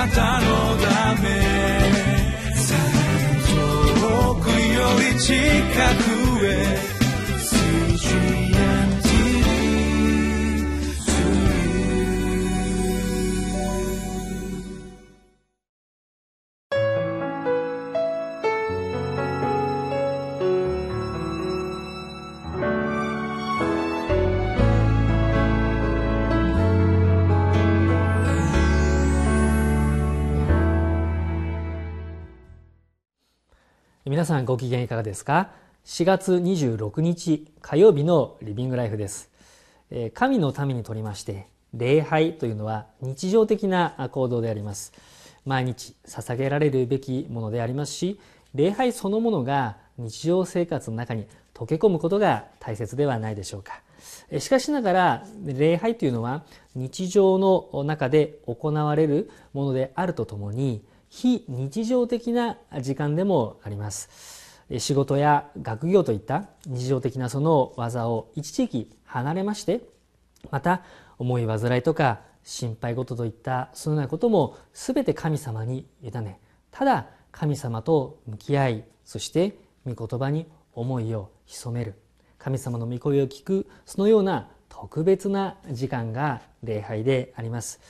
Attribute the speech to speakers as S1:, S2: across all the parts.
S1: なたのため。遠くより近く。
S2: 皆さんご機嫌いかがですか？4月26日火曜日のリビングライフです。神のためにとりまして礼拝というのは日常的な行動であります。毎日捧げられるべきものでありますし礼拝そのものが日常生活の中に溶け込むことが大切ではないでしょうか。しかしながら礼拝というのは日常の中で行われるものであるとともに非日常的な時間でもあります。仕事や学業といった日常的なその技を一時期離れましてまた思い煩いとか心配事といったそのようなことも全て神様に委ねただ神様と向き合いそして御言葉に思いを潜める。神様の御声を聞くそのような特別な時間が礼拝であります。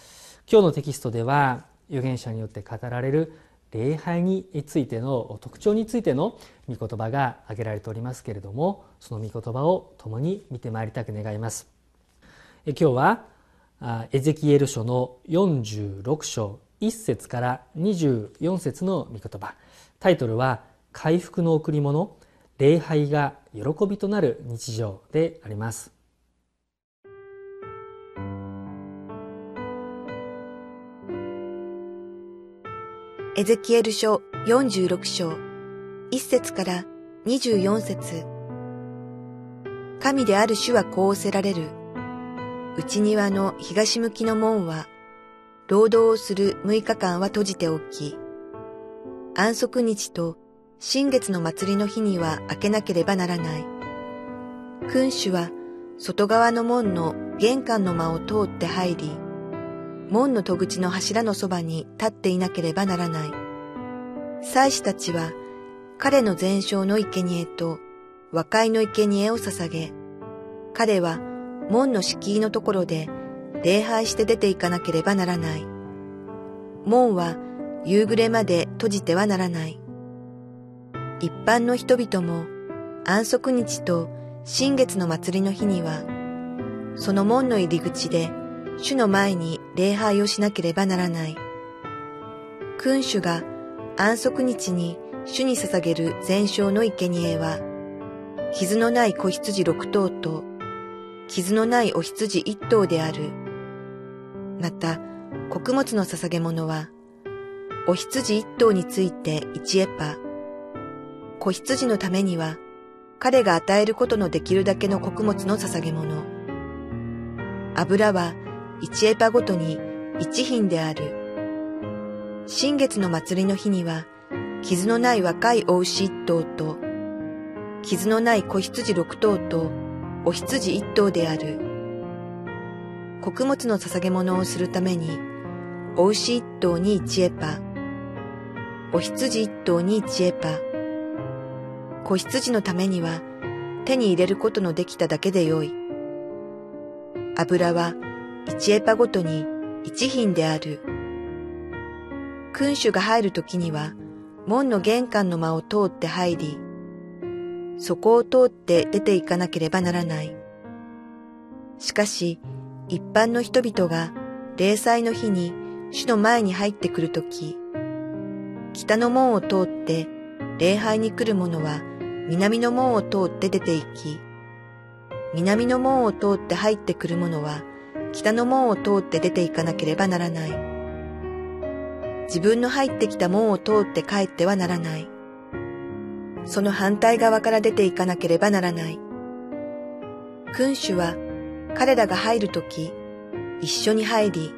S2: 今日のテキストでは預言者によって語られる礼拝についての特徴についての御言葉が挙げられておりますけれどもその御言葉を共に見てまいりたく願います。今日はエゼキエル書の46章1節から24節の御言葉。タイトルは回復の贈り物礼拝が喜びとなる日常であります。
S3: エゼキエル書46章1節から24節神である主はこうおせられる。内庭の東向きの門は、労働をする6日間は閉じておき、安息日と新月の祭りの日には開けなければならない。君主は外側の門の玄関の間を通って入り、門の戸口の柱のそばに立っていなければならない。祭司たちは彼の全焼の生贄と和解の生贄を捧げ、彼は門の敷居のところで礼拝して出ていかなければならない。門は夕暮れまで閉じてはならない。一般の人々も安息日と新月の祭りの日には、その門の入り口で主の前に礼拝をしなければならない。君主が安息日に主に捧げる全焼の生贄は、傷のない子羊六頭と、傷のないお羊一頭である。また、穀物の捧げ物は、お羊一頭について一エパ、子羊のためには、彼が与えることのできるだけの穀物の捧げ物。油は一エパごとに一品である。新月の祭りの日には、傷のない若いお牛一頭と、傷のない子羊六頭と、お羊一頭である。穀物の捧げ物をするために、お牛一頭に一エパ、お羊一頭に一エパ、子羊のためには手に入れることのできただけでよい。油は一エパごとに一品である。君主が入るときには、門の玄関の間を通って入り、そこを通って出て行かなければならない。しかし、一般の人々が礼祭の日に主の前に入ってくるとき、北の門を通って礼拝に来る者は南の門を通って出て行き、南の門を通って入ってくる者は北の門を通って出て行かなければならない。自分の入ってきた門を通って帰ってはならない。その反対側から出て行かなければならない。君主は彼らが入るとき一緒に入り、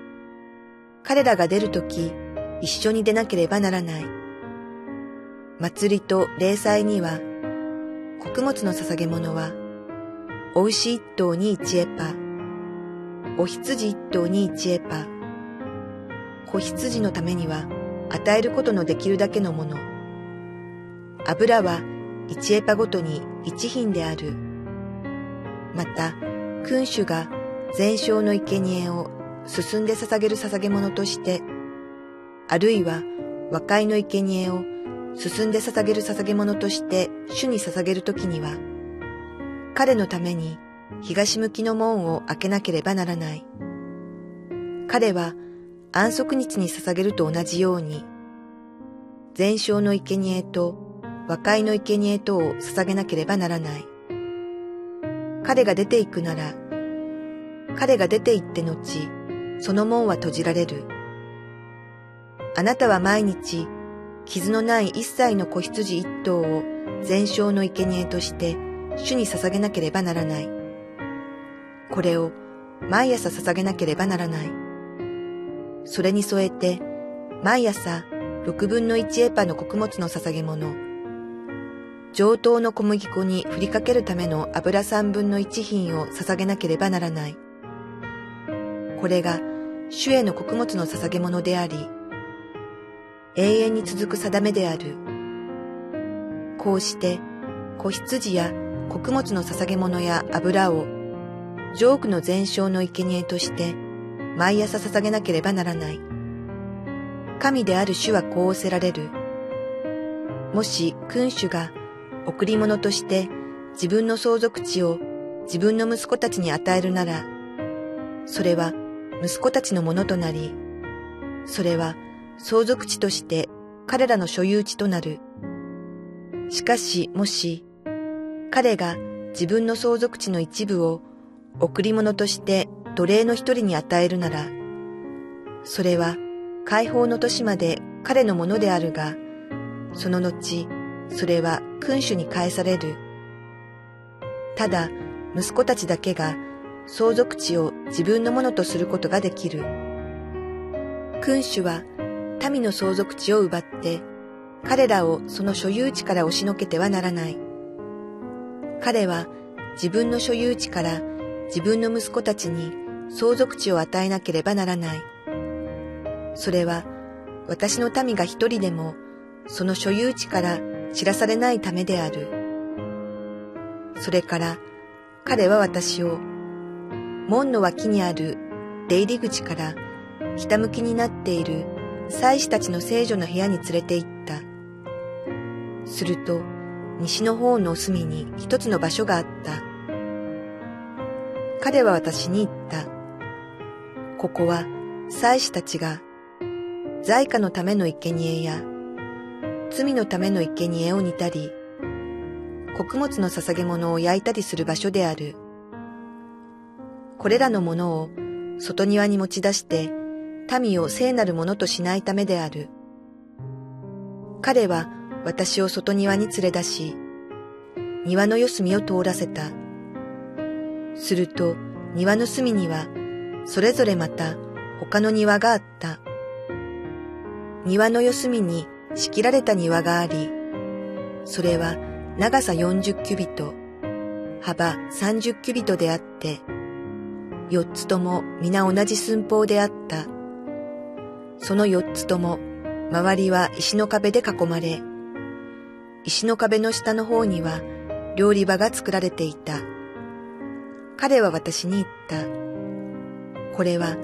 S3: 彼らが出るとき一緒に出なければならない。祭りと礼祭には、穀物の捧げ物は、お牛一頭に一エパー、お羊一頭に一エパ、子羊のためには与えることのできるだけのもの。油は1エパごとに1品である。また、君主が全焼の生贄を進んで捧げる捧げ物として、あるいは和解の生贄を進んで捧げる捧げ物として主に捧げるときには、彼のために東向きの門を開けなければならない。彼は安息日に捧げると同じように、全焼の生贄と和解の生贄とを捧げなければならない。彼が出て行くなら、彼が出て行って後、その門は閉じられる。あなたは毎日、傷のない一切の子羊一頭を全焼の生贄として主に捧げなければならない。これを毎朝捧げなければならない。それに添えて、毎朝六分の一エパの穀物の捧げ物、上等の小麦粉に振りかけるための油三分の一品を捧げなければならない。これが主への穀物の捧げ物であり、永遠に続く定めである。こうして、子羊や穀物の捧げ物や油を、ジョークの全焼の生贄として、毎朝捧げなければならない。神である主はこうおせられる。もし君主が贈り物として自分の相続地を自分の息子たちに与えるなら、それは息子たちのものとなり、それは相続地として彼らの所有地となる。しかしもし、彼が自分の相続地の一部を贈り物として奴隷の一人に与えるなら、それは解放の年まで彼のものであるが、その後、それは君主に返される。ただ、息子たちだけが相続地を自分のものとすることができる。君主は民の相続地を奪って、彼らをその所有地から押しのけてはならない。彼は自分の所有地から自分の息子たちに相続地を与えなければならない。それは私の民が一人でもその所有地から知らされないためである。それから彼は私を門の脇にある出入り口から北向きになっている祭司たちの聖女の部屋に連れて行った。すると西の方の隅に一つの場所があった。彼は私に言った。ここは祭司たちが在家のための生贄や罪のための生贄を煮たり、穀物の捧げ物を焼いたりする場所である。これらのものを外庭に持ち出して、民を聖なるものとしないためである。彼は私を外庭に連れ出し、庭の四隅を通らせた。すると庭の隅には、それぞれまた他の庭があった。庭の四隅に仕切られた庭があり、それは長さ40キュビト、幅30キュビトであって、四つとも皆同じ寸法であった。その四つとも周りは石の壁で囲まれ、石の壁の下の方には料理場が作られていた。彼は私に言った。これは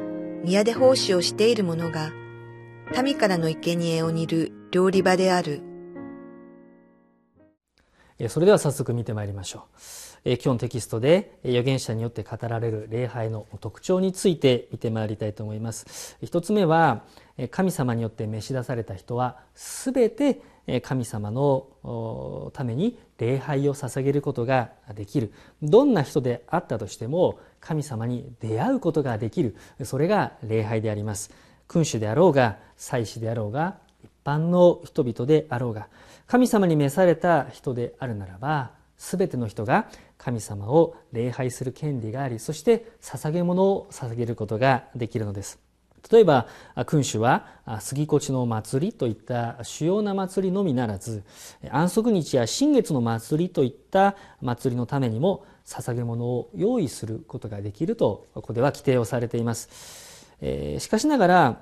S3: 宮で奉仕をしている者が民からの生贄を煮る料理場である。
S2: それでは早速見てまいりましょう。今日のテキストで預言者によって語られる礼拝の特徴について見てまいりたいと思います。一つ目は、神様によって召し出された人はすべて神様のために礼拝を捧げることができる。どんな人であったとしても神様に出会うことができる。それが礼拝であります。君主であろうが祭司であろうが一般の人々であろうが神様に召された人であるならば全ての人が神様を礼拝する権利がありそして捧げ物を捧げることができるのです例えば君主は杉越の祭りといった主要な祭りのみならず安息日や新月の祭りといった祭りのためにも捧げ物を用意することができるとここでは規定をされています、えしかしながら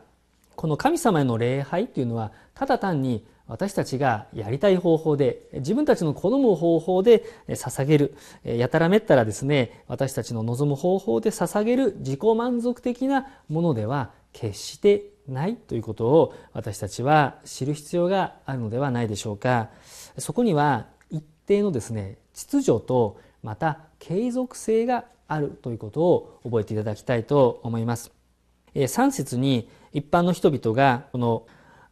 S2: この神様への礼拝というのはただ単に私たちがやりたい方法で自分たちの好む方法で捧げる。やたらめったらですね私たちの望む方法で捧げる自己満足的なものでは決してないということを私たちは知る必要があるのではないでしょうか。そこには一定のですね秩序とまた継続性があるということを覚えていただきたいと思います。3節に一般の人々がこの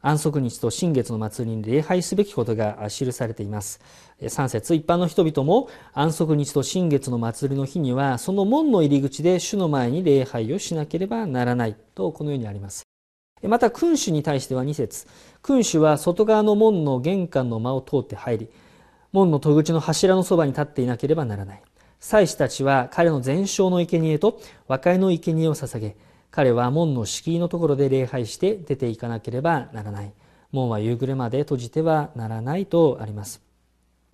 S2: 安息日と新月の祭りに礼拝すべきことが記されています。3節一般の人々も安息日と新月の祭りの日にはその門の入り口で主の前に礼拝をしなければならないとこのようにあります。また君主に対しては2節君主は外側の門の玄関の間を通って入り門の戸口の柱のそばに立っていなければならない祭司たちは彼の全焼の生贄と和解の生贄を捧げ彼は門の敷居のところで礼拝して出ていかなければならない。門は夕暮れまで閉じてはならないとあります。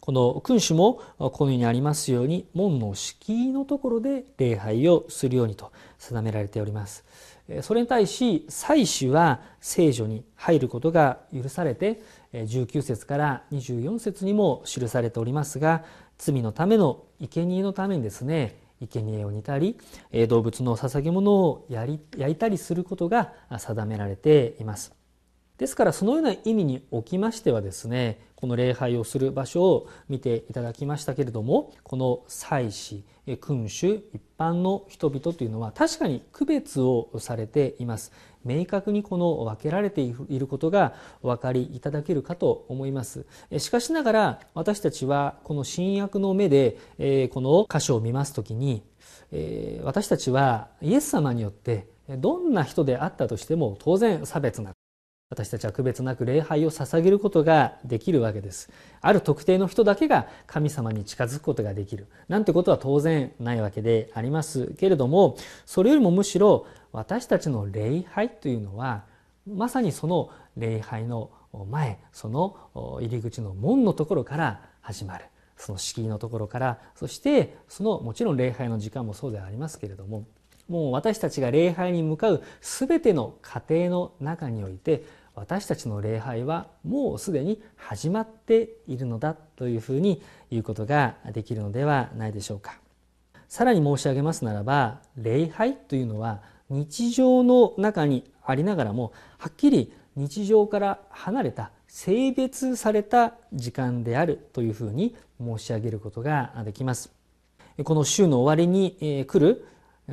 S2: この君主もこのようにありますように門の敷居のところで礼拝をするようにと定められております。それに対し祭司は聖女に入ることが許されて19節から24節にも記されておりますが罪のための生贄のためにですね生贄を煮たり動物の捧げ物をやり焼いたりすることが定められています。ですからそのような意味におきましてはですねこの礼拝をする場所を見ていただきましたけれどもこの祭司君主一般の人々というのは確かに区別をされています。明確にこの分けられていることがお分かりいただけるかと思います。しかしながら私たちはこの新約の目でこの箇所を見ますときに私たちはイエス様によってどんな人であったとしても当然差別な私たちは区別なく礼拝を捧げることができるわけです。ある特定の人だけが神様に近づくことができる。なんてことは当然ないわけでありますけれども、それよりもむしろ私たちの礼拝というのは、まさにその礼拝の前、その入り口の門のところから始まる。その敷居のところから、そしてそのもちろん礼拝の時間もそうではありますけれども、もう私たちが礼拝に向かう全ての過程の中において私たちの礼拝はもうすでに始まっているのだというふうに言うことができるのではないでしょうか。さらに申し上げますならば礼拝というのは日常の中にありながらもはっきり日常から離れた性別された時間であるというふうに申し上げることができます。この週の終わりに来る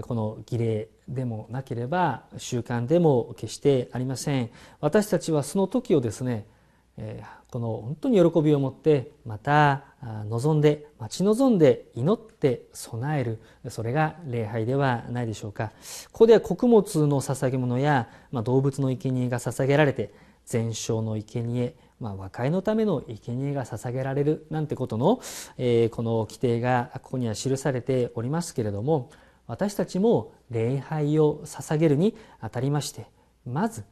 S2: この儀礼でもなければ習慣でも決してありません。私たちはその時をですねこの本当に喜びを持ってまた望んで待ち望んで祈って備える。それが礼拝ではないでしょうか。ここでは穀物の捧げ物や、動物の生贄が捧げられて全焼の生贄まあ、和解のための生贄が捧げられるなんてことの、えー、この規定がここには記されておりますけれども私たちも礼拝を捧げるにあたりましてまず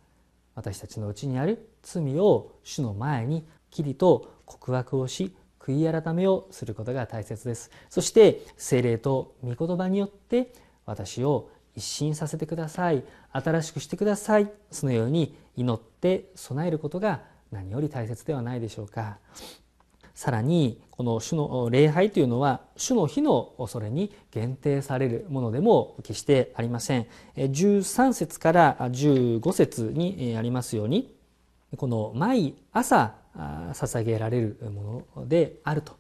S2: 私たちのうちにある罪を主の前にきりと告白をし悔い改めをすることが大切です。そして精霊と御言葉によって私を一新させてください。新しくしてください。そのように祈って備えることが何より大切ではないでしょうか。さらにこの主の礼拝というのは主の日の恐れに限定されるものでも決してありません13節から15節にありますようにこの毎朝捧げられるものであると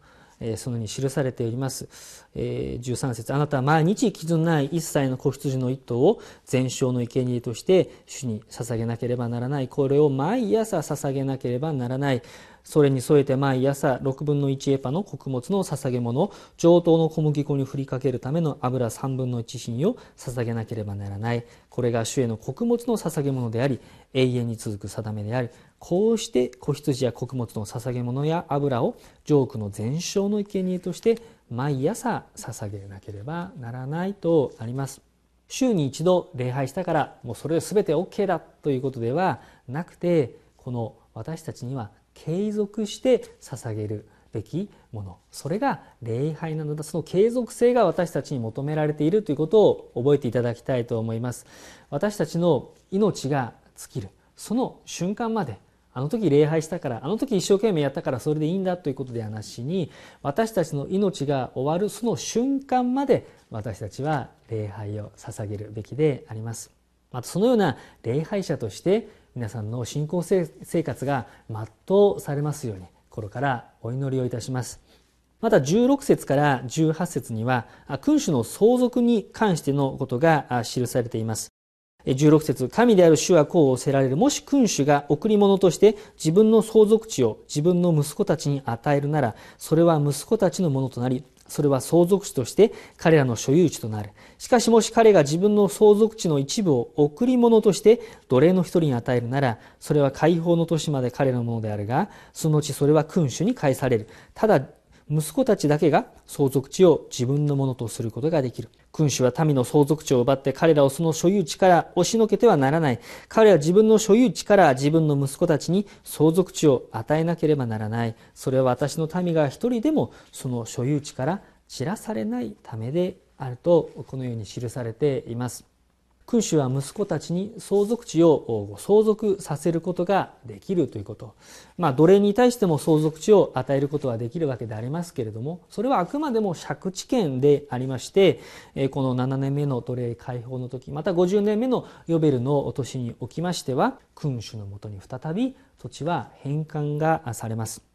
S2: そのように記されております。13節あなたは毎日傷のない一切の子羊の一頭を全焼の生贄として主に捧げなければならない。これを毎朝捧げなければならない。それに添えて毎朝6分の1エパの穀物の捧げ物上等の小麦粉に振りかけるための油3分の1品を捧げなければならない。これが主への穀物の捧げ物であり永遠に続く定めでありこうして子羊や穀物の捧げ物や油をジョークの全焼の生贄として毎朝捧げなければならないとあります。週に一度礼拝したからもうそれで全て OK だということではなくてこの私たちには継続して捧げるべきもの。それが礼拝なのだその継続性が私たちに求められているということを覚えていただきたいと思います。私たちの命が尽きる。その瞬間まであの時礼拝したからあの時一生懸命やったからそれでいいんだということではなしに私たちの命が終わるその瞬間まで私たちは礼拝を捧げるべきであります。またそのような礼拝者として皆さんの信仰生活が全うされますように心からお祈りをいたしますまた16節から18節には君主の相続に関してのことが記されています16節神である主はこう仰せられる。もし君主が贈り物として自分の相続地を自分の息子たちに与えるなら、それは息子たちのものとなり、それは相続地として彼らの所有地となる。しかしもし彼が自分の相続地の一部を贈り物として奴隷の一人に与えるなら、それは解放の年まで彼のものであるが、そのうちそれは君主に返される。ただ、息子たちだけが相続地を自分のものとすることができる。君主は民の相続地を奪って彼らをその所有地から押しのけてはならない。彼は自分の所有地から自分の息子たちに相続地を与えなければならない。それは私の民が一人でもその所有地から散らされないためであるとこのように記されています。君主は息子たちに相続地を相続させることができるということ。まあ、奴隷に対しても相続地を与えることはできるわけでありますけれども、それはあくまでも借地権でありまして、この7年目の奴隷解放の時、また50年目のヨベルの年におきましては、君主のもとに再び土地は返還がされます。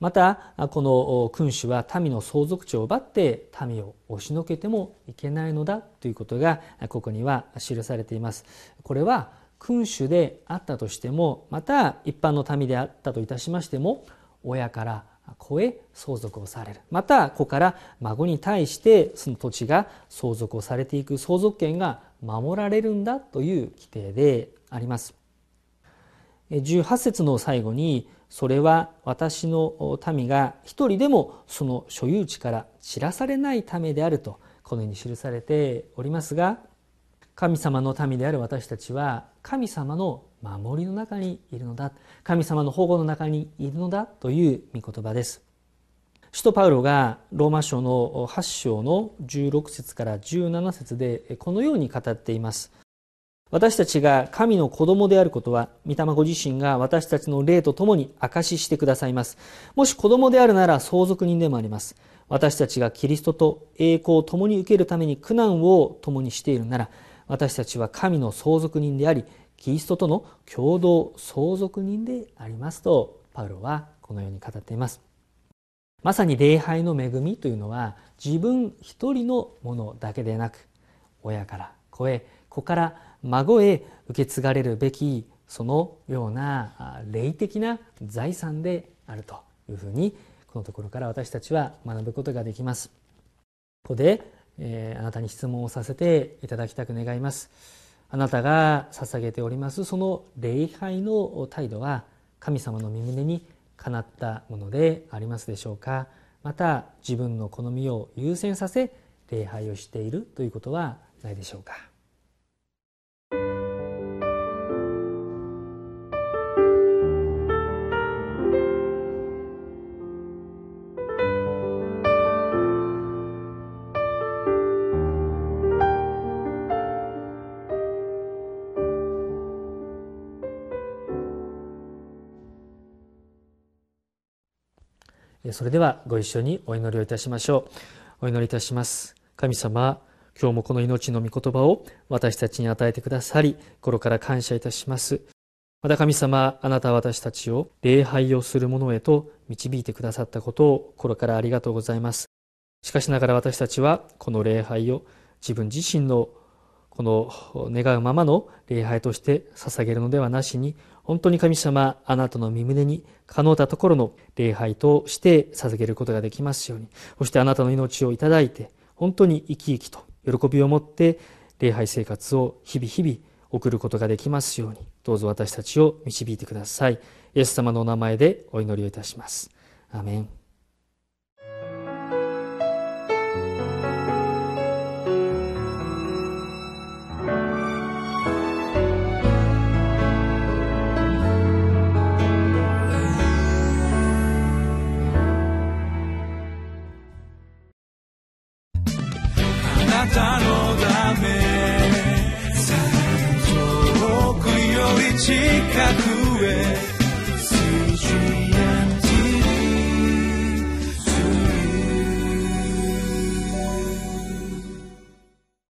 S2: またこの君主は民の相続地を奪って民を押しのけてもいけないのだということがここには記されています。これは君主であったとしてもまた一般の民であったといたしましても親から子へ相続をされる。また子から孫に対してその土地が相続をされていく相続権が守られるんだという規定であります。18節の最後にそれは私の民が一人でもその所有地から散らされないためであるとこのように記されておりますが神様の民である私たちは神様の守りの中にいるのだ神様の保護の中にいるのだという御言葉です。使徒パウロがローマ書の8章の16節から17節でこのように語っています。私たちが神の子供であることは、御霊ご自身が私たちの霊と共に証ししてくださいます。もし子供であるなら相続人でもあります。私たちがキリストと栄光を共に受けるために苦難を共にしているなら、私たちは神の相続人であり、キリストとの共同相続人でありますと、パウロはこのように語っています。まさに礼拝の恵みというのは、自分一人のものだけでなく、親から子へ、子から孫へ受け継がれるべきそのような霊的な財産であるというふうにこのところから私たちは学ぶことができます。ここで、えー、あなたに質問をさせていただきたく願います。あなたが捧げておりますその礼拝の態度は神様の身胸にかなったものでありますでしょうかまた自分の好みを優先させ礼拝をしているということはないでしょうかそれではご一緒にお祈りをいたしましょう。お祈りいたします。神様、今日もこの命の御言葉を私たちに与えてくださり、心から感謝いたします。また神様、あなたは私たちを礼拝をする者へと導いてくださったことを心からありがとうございます。しかしながら私たちはこの礼拝を自分自身のこの願うままの礼拝として捧げるのではなしに、本当に神様、あなたの身胸に可能なところの礼拝として捧げることができますように、そしてあなたの命をいただいて、本当に生き生きと喜びを持って礼拝生活を日々日々送ることができますように、どうぞ私たちを導いてください。イエス様のお名前でお祈りをいたします。アメン。had